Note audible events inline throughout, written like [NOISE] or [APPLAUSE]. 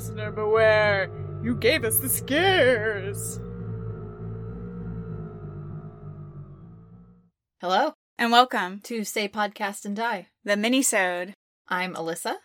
Listener beware! You gave us the scares! Hello And welcome to Say Podcast and Die. the mini-sode. I'm Alyssa.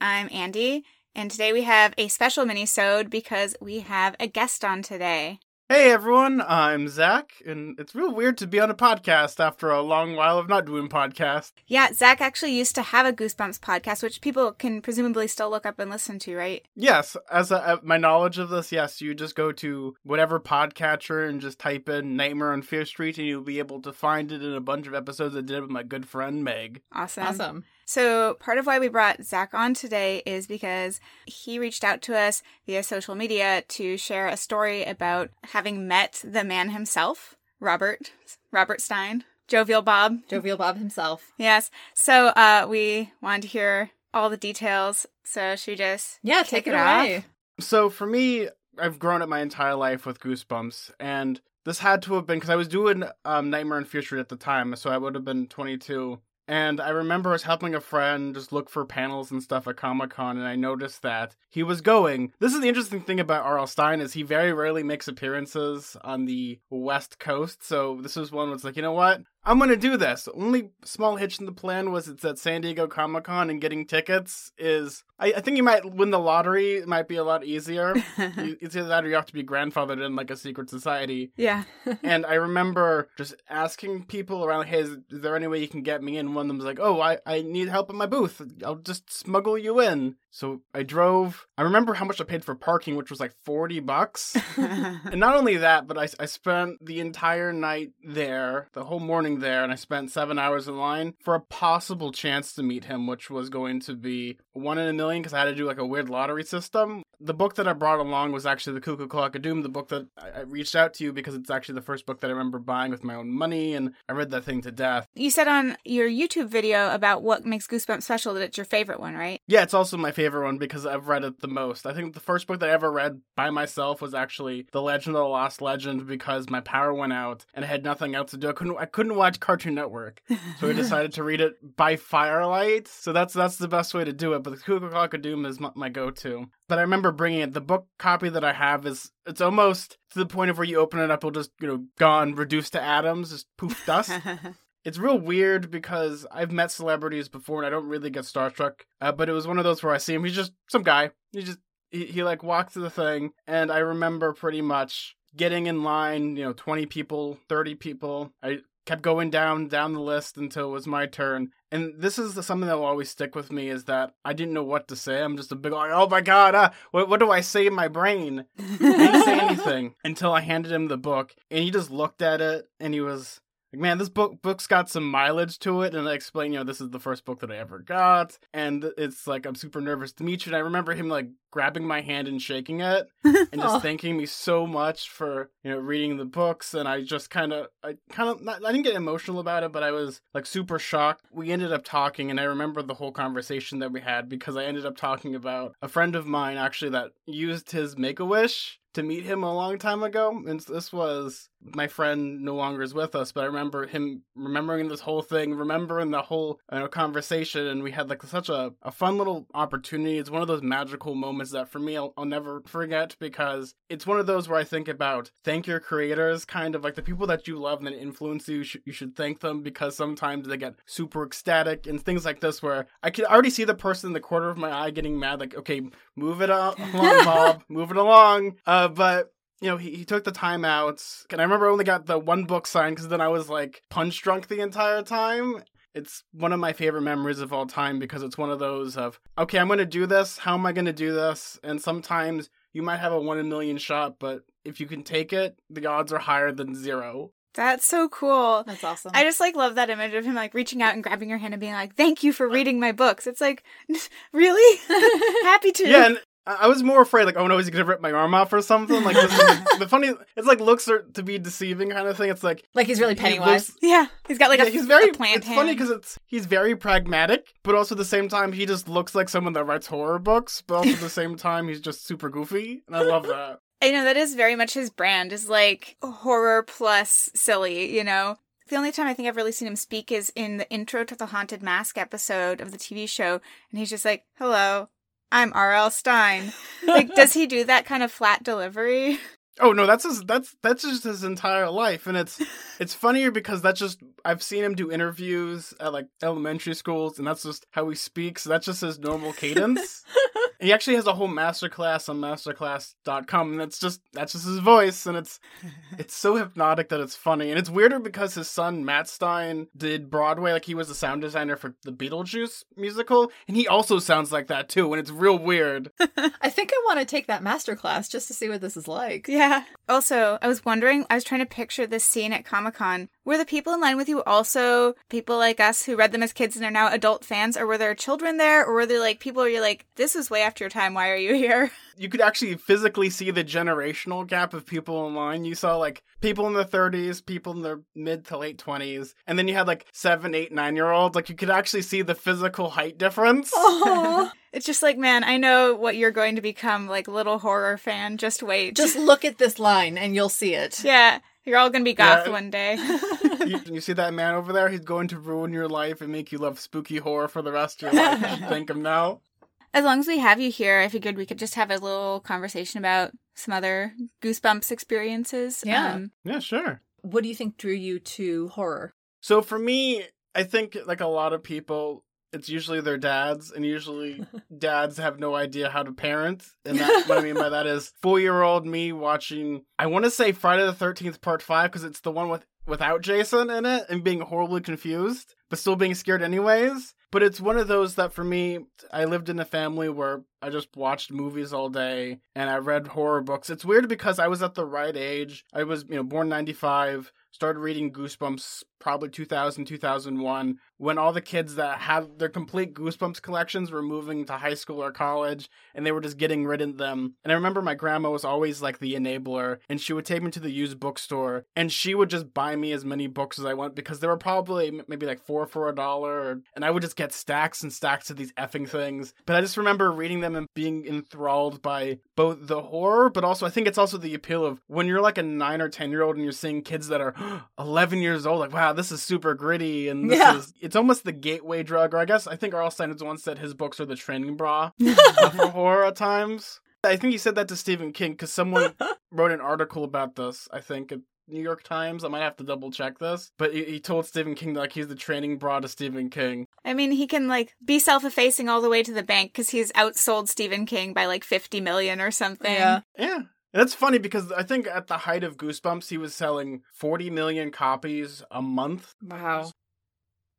I'm Andy, and today we have a special mini-sode because we have a guest on today. Hey everyone, I'm Zach, and it's real weird to be on a podcast after a long while of not doing podcast. Yeah, Zach actually used to have a Goosebumps podcast, which people can presumably still look up and listen to, right? Yes, as a, uh, my knowledge of this, yes, you just go to whatever podcatcher and just type in Nightmare on Fear Street, and you'll be able to find it in a bunch of episodes I did with my good friend Meg. Awesome. Awesome. So, part of why we brought Zach on today is because he reached out to us via social media to share a story about having met the man himself, Robert, Robert Stine, Jovial Bob. Jovial Bob himself. Yes. So, uh, we wanted to hear all the details. So, should we just Yeah, kick take it, it off? away. So for me, I've grown up my entire life with Goosebumps, and this had to have been because I was doing um, Nightmare on Fear Street at the time, so I would have been 22. And I remember I was helping a friend just look for panels and stuff at Comic Con, and I noticed that he was going. This is the interesting thing about R.L. Stine is he very rarely makes appearances on the West Coast. So this was one was like, you know what? I'm gonna do this. Only small hitch in the plan was it's at San Diego Comic Con, and getting tickets is. I, I think you might win the lottery. It might be a lot easier. [LAUGHS] You- it's either that or you have to be grandfathered in like a secret society. Yeah. [LAUGHS] And I remember just asking people around, hey, is, is there any way you can get me in? One of them was like, oh, I, I need help in my booth. I'll just smuggle you in. So I drove. I remember how much I paid for parking, which was like 40 bucks. [LAUGHS] and not only that, but I, I spent the entire night there, the whole morning there, and I spent seven hours in line for a possible chance to meet him, which was going to be one in a million because I had to do like a weird lottery system. The book that I brought along was actually The Cuckoo Clock of Doom, the book that I, I reached out to you because it's actually the first book that I remember buying with my own money, and I read that thing to death. you said on your YouTube video about what makes Goosebumps special that it's your favorite one, right? Yeah, it's also my favorite one because I've read it the most. I think the first book that I ever read by myself was actually The Legend of the Lost Legend because my power went out and I had nothing else to do. I couldn't I couldn't watch Cartoon Network. So I decided to read it by firelight. So that's that's the best way to do it, but the Cuckoo Clock of Doom is my, my go-to. But I remember bringing it. The book copy that I have is it's almost to the point of where you open it up, it'll just you know gone, reduced to atoms, just poof dust. [LAUGHS] It's real weird because I've met celebrities before and I don't really get starstruck. Uh, but it was one of those where I see him. He's just some guy. He just he, he like walked through the thing, and I remember pretty much getting in line. You know, twenty people, thirty people. I kept going down down the list until it was my turn. And this is the, something that will always stick with me is that I didn't know what to say. I'm just a big like, oh my god, uh, what what do I say in my brain? [LAUGHS] I didn't say anything until I handed him the book, and he just looked at it, and he was like, man, this book book's got some mileage to it, and I explained you know, this is the first book that I ever got, and it's like I'm super nervous to meet you. And I remember him like grabbing my hand and shaking it, [LAUGHS] and just Aw. thanking me so much for you know reading the books. And I just kind of, I kind of, I didn't get emotional about it, but I was like super shocked. We ended up talking, and I remember the whole conversation that we had because I ended up talking about a friend of mine actually that used his Make a Wish to meet him a long time ago. And this was my friend no longer is with us, but I remember him remembering this whole thing, remembering the whole you know, conversation, and we had like such a, a fun little opportunity. It's one of those magical moments that for me I'll, I'll never forget because it's one of those where I think about thank your creators, kind of like the people that you love and that influence you. You should, you should thank them because sometimes they get super ecstatic and things like this where I could already see the person in the corner of my eye getting mad, like, okay, move it up, along, [LAUGHS] Bob, move it along. Uh, but you know, he, he took the time out. And I remember I only got the one book signed because then I was like punch drunk the entire time. It's one of my favorite memories of all time because it's one of those of, okay, I'm going to do this. How am I going to do this? And sometimes you might have a one in a million shot, but if you can take it, the odds are higher than zero. That's so cool. That's awesome. I just like love that image of him like reaching out and grabbing your hand and being like, "Thank you for reading my books." It's like, [LAUGHS] really [LAUGHS] happy to. Yeah, and I I was more afraid, like, oh no, is he gonna rip my arm off or something? Like, this is the, [LAUGHS] the funny, it's like looks are to be deceiving kind of thing. It's like like he's really he Pennywise. looks- Yeah, he's got like yeah, a, he's very. a plant it's funny because it's he's very pragmatic, but also at the same time he just looks like someone that writes horror books. But also at the [LAUGHS] same time he's just super goofy, and I love that. [LAUGHS] I know that is very much his brand is like horror plus silly, you know. The only time I think I've really seen him speak is in the intro to the Haunted Mask episode of the TV show, and he's just like, "Hello, I'm R.L. Stine. Like, does he do that kind of flat delivery? Oh no, that's his that's that's just his entire life. And it's it's funnier because that's just I've seen him do interviews at like elementary schools and that's just how he speaks. That's just his normal [LAUGHS] cadence. He actually has a whole masterclass on masterclass.com and it's just that's just his voice and it's [LAUGHS] it's so hypnotic that it's funny. And it's weirder because his son Matt Stine did Broadway like he was the sound designer for the Beetlejuice musical and he also sounds like that too and it's real weird. [LAUGHS] I think I want to take that masterclass just to see what this is like. Yeah. Also, I was wondering, I was trying to picture this scene at Comic Con. Were the people in line with you also people like us who read them as kids and are now adult fans, or were there children there, or were there like people where you're like, this is way after your time, why are you [LAUGHS] here? you could actually physically see the generational gap of people in line. You saw like people in their 30s, people in their mid to late 20s, and then you had like seven, eight, nine year olds. Like you could actually see the physical height difference. [LAUGHS] Aw. It's just like, man, I know what you're going to become, like little horror fan. Just wait. just look at this line and you'll see it. [LAUGHS] yeah, you're all gonna be goth Yeah. one day. [LAUGHS] you, you see that man over there? He's going to ruin your life and make you love spooky horror for the rest of your life. You thank him now. [LAUGHS] As long as we have you here, I figured we could just have a little conversation about some other Goosebumps experiences. Yeah. Um, Yeah, sure. What do you think drew you to horror? So for me, I think like a lot of people, it's usually their dads, and usually [LAUGHS] dads have no idea how to parent. And that, what I mean by that is four year old me watching. I want to say Friday the Thirteenth Part Five because it's the one with without Jason in it and being horribly confused, but still being scared anyways. But it's one of those that for me, I lived in a family where I just watched movies all day and I read horror books. It's weird because I was at the right age. I was, you know, born 95, started reading Goosebumps probably 2000, 2001, when all the kids that had their complete Goosebumps collections were moving to high school or college and they were just getting rid of them. And I remember my grandma was always like the enabler and she would take me to the used bookstore and she would just buy me as many books as I want because they were probably maybe like four for a dollar and I would just get stacks and stacks of these effing things. But I just remember reading them and being enthralled by both the horror, but also I think it's also the appeal of when you're like a nine or 10 year old and you're seeing kids that are [GASPS] 11 years old, like, wow, this is super gritty and this Yeah. is, it's almost the gateway drug. Or I guess I think R.L. Stine's once said his books are the training bra [LAUGHS] for horror at times. I think he said that to Stephen King because someone [LAUGHS] wrote an article about this, I think, at New York Times. I might have to double check this. But he, he told Stephen King that like, he's the training bra to Stephen King. I mean, he can like be self-effacing all the way to the bank because he's outsold Stephen King by like 50 million or something. Yeah. Yeah. And That's funny because I think at the height of Goosebumps, he was selling 40 million copies a month. Wow.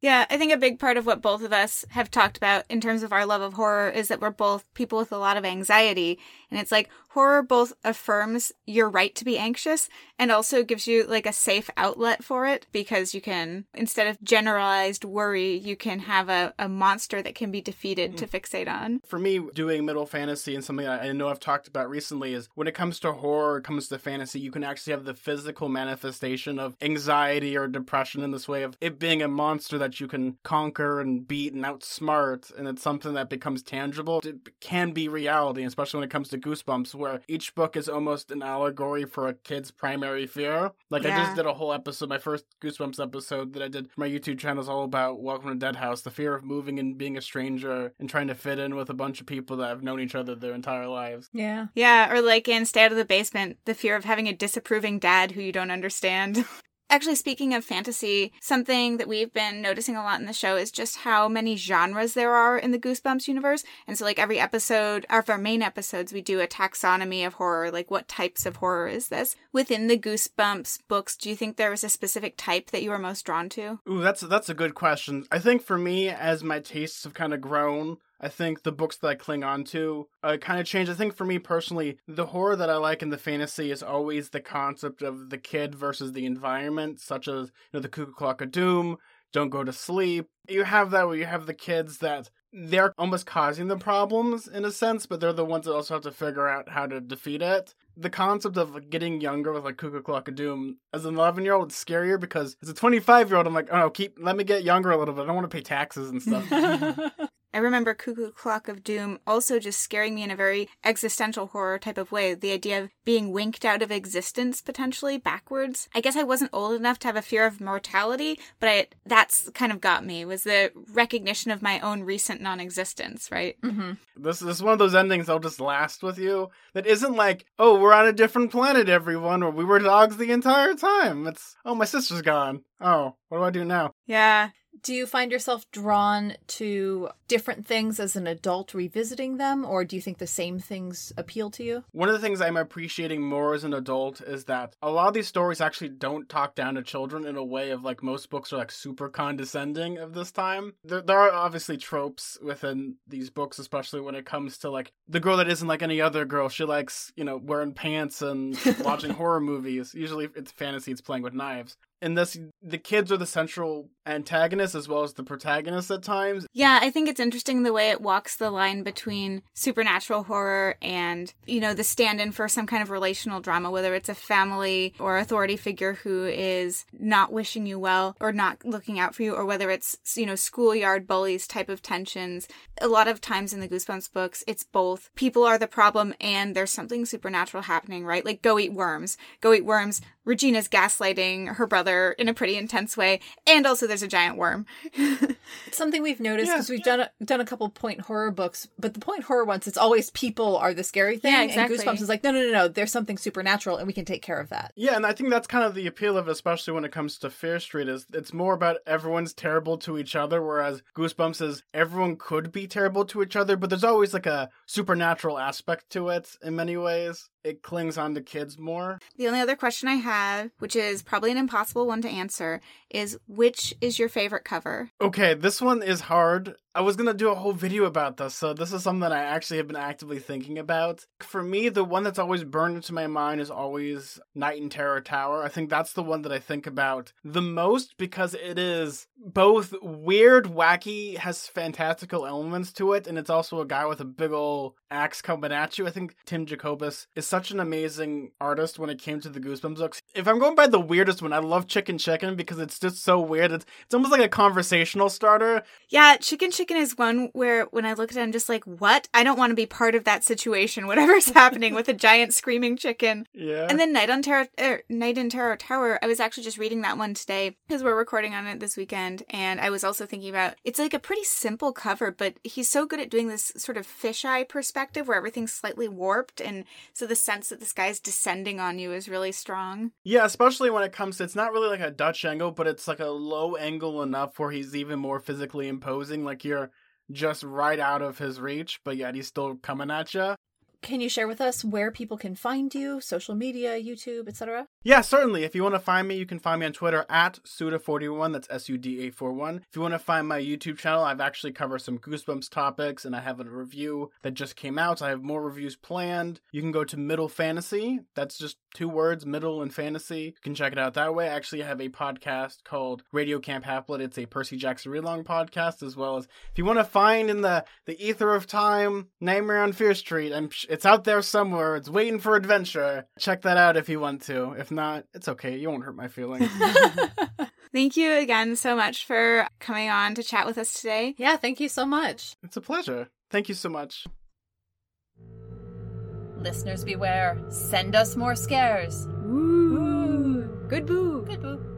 Yeah, I think a big part of what both of us have talked about in terms of our love of horror is that we're both people with a lot of anxiety. And it's like horror both affirms your right to be anxious and also gives you like a safe outlet for it because you can, instead of generalized worry, you can have a, a monster that can be defeated to mm. fixate on. For me, doing middle fantasy and something I I know I've talked about recently is when it comes to horror, it comes to fantasy, you can actually have the physical manifestation of anxiety or depression in this way of it being a monster that you can conquer and beat and outsmart. And it's something that becomes tangible. It can be reality, especially when it comes to Goosebumps, where each book is almost an allegory for a kid's primary fear. Like I just did a whole episode, my first Goosebumps episode that I did for my YouTube channel is all about Welcome to Dead House, the fear of moving and being a stranger and trying to fit in with a bunch of people that have known each other their entire lives. Yeah. Yeah, or like in Stay Out of the Basement, the fear of having a disapproving dad who you don't understand. [LAUGHS] Actually, speaking of fantasy, something that we've been noticing a lot in the show is just how many genres there are in the Goosebumps universe. And so, like, every episode, of our main episodes, we do a taxonomy of horror. Like, what types of horror is this? Within the Goosebumps books, do you think there was a specific type that you were most drawn to? Ooh, that's that's a good question. I think for me, as my tastes have kind of grown, I think the books that I cling on to uh, kind of change. I think for me personally, the horror that I like in the fantasy is always the concept of the kid versus the environment, such as you know the Cuckoo Clock of Doom, Don't Go to Sleep. You have that where you have the kids that they're almost causing the problems in a sense, but they're the ones that also have to figure out how to defeat it. The concept of getting younger with like Cuckoo Clock of Doom as an 11 year old, it's scarier because as a 25 year old, I'm like, oh, keep let me get younger a little bit. I don't want to pay taxes and stuff. [LAUGHS] [LAUGHS] I remember Cuckoo Clock of Doom also just scaring me in a very existential horror type of way. The idea of being winked out of existence potentially backwards. I guess I wasn't old enough to have a fear of mortality, but I, that's kind of got me was the recognition of my own recent non-existence, right? Mm-hmm. This, this is one of those endings that'll just last with you. That isn't like, oh, we're on a different planet, everyone, or we were dogs the entire time. It's, oh, my sister's gone. Oh, what do I do now? Yeah. Do you find yourself drawn to different things as an adult revisiting them, or do you think the same things appeal to you? One of the things I'm appreciating more as an adult is that a lot of these stories actually don't talk down to children in a way of like most books are like super condescending of this time. There, there are obviously tropes within these books, especially when it comes to like the girl that isn't like any other girl. She likes, you know, wearing pants and [LAUGHS] watching horror movies. Usually it's fantasy, it's playing with knives in this the kids are the central antagonists as well as the protagonists at times Yeah, I think it's interesting the way it walks the line between supernatural horror and, you know, the stand in for some kind of relational drama, whether it's a family or authority figure who is not wishing you well or not looking out for you, or whether it's, you know, schoolyard bullies type of tensions. A lot of times in the Goosebumps books, it's both people are the problem and there's something supernatural happening, right? Like Go Eat Worms. Go Eat Worms, Regina's gaslighting her brother in a pretty intense way, and also there's a giant worm. It's [LAUGHS] something we've noticed Yeah. because we've done a, done a couple point horror books, but the point horror ones, it's always people are the scary thing, Yeah, exactly. and Goosebumps is like, no, no, no, no, there's something supernatural, and we can take care of that. yeah and i think that's kind of the appeal of it especially when it comes to fear street is it's more about everyone's terrible to each other whereas goosebumps is everyone could be terrible to each other but there's always like a supernatural aspect to it in many ways it clings on to kids more The only other question I have, which is probably an impossible one to answer, is which is your favorite cover? Okay, this one is hard. I was gonna do a whole video about this, so this is something that I actually have been actively thinking about. For me, the one that's always burned into my mind is always Night in Terror Tower. I think that's the one that I think about the most because it is both weird, wacky, has fantastical elements to it, and it's also a guy with a big ol' axe coming at you. I think Tim Jacobus is such an amazing artist when it came to the Goosebumps books. If I'm going by the weirdest one, I love Chicken Chicken because it's just so weird. It's, it's almost like a conversational starter. Yeah, Chicken Chicken is one where when I look at it, I'm just like, what? I don't want to be part of that situation, [LAUGHS] whatever's happening with a giant screaming chicken. Yeah. And then Night on Terror, er, Night in Terror Tower. I was actually just reading that one today because we're recording on it this weekend, and I was also thinking about it's like a pretty simple cover, but he's so good at doing this sort of fisheye perspective where everything's slightly warped, and so the sense that this guy's descending on you is really strong. Yeah, especially when it comes to it's not really like a Dutch angle, but it's like a low angle enough where he's even more physically imposing. Like you're just right out of his reach, but yet he's still coming at you. Can you share with us where people can find you, social media, YouTube, etc.? Yeah, certainly. If you want to find me, you can find me on Twitter at Suda41. That's S U D A 41. If you want to find my YouTube channel, I've actually covered some Goosebumps topics and I have a review that just came out. I have more reviews planned. You can go to Middle Fantasy. That's just two words, Middle and Fantasy. You can check it out that way. I actually have a podcast called Radio Camp Half-Blood. It's a Percy Jackson Relong podcast, as well as if you want to find in the, the ether of time Nightmare on Fear Street, I'm, it's out there somewhere. It's waiting for adventure. Check that out if you want to. If not, it's okay. You won't hurt my feelings. [LAUGHS] Thank you again so much for coming on to chat with us today. Yeah, thank you so much. it's a pleasure. Thank you so much. Listeners beware. Send us more scares. Ooh. Good boo. Good boo.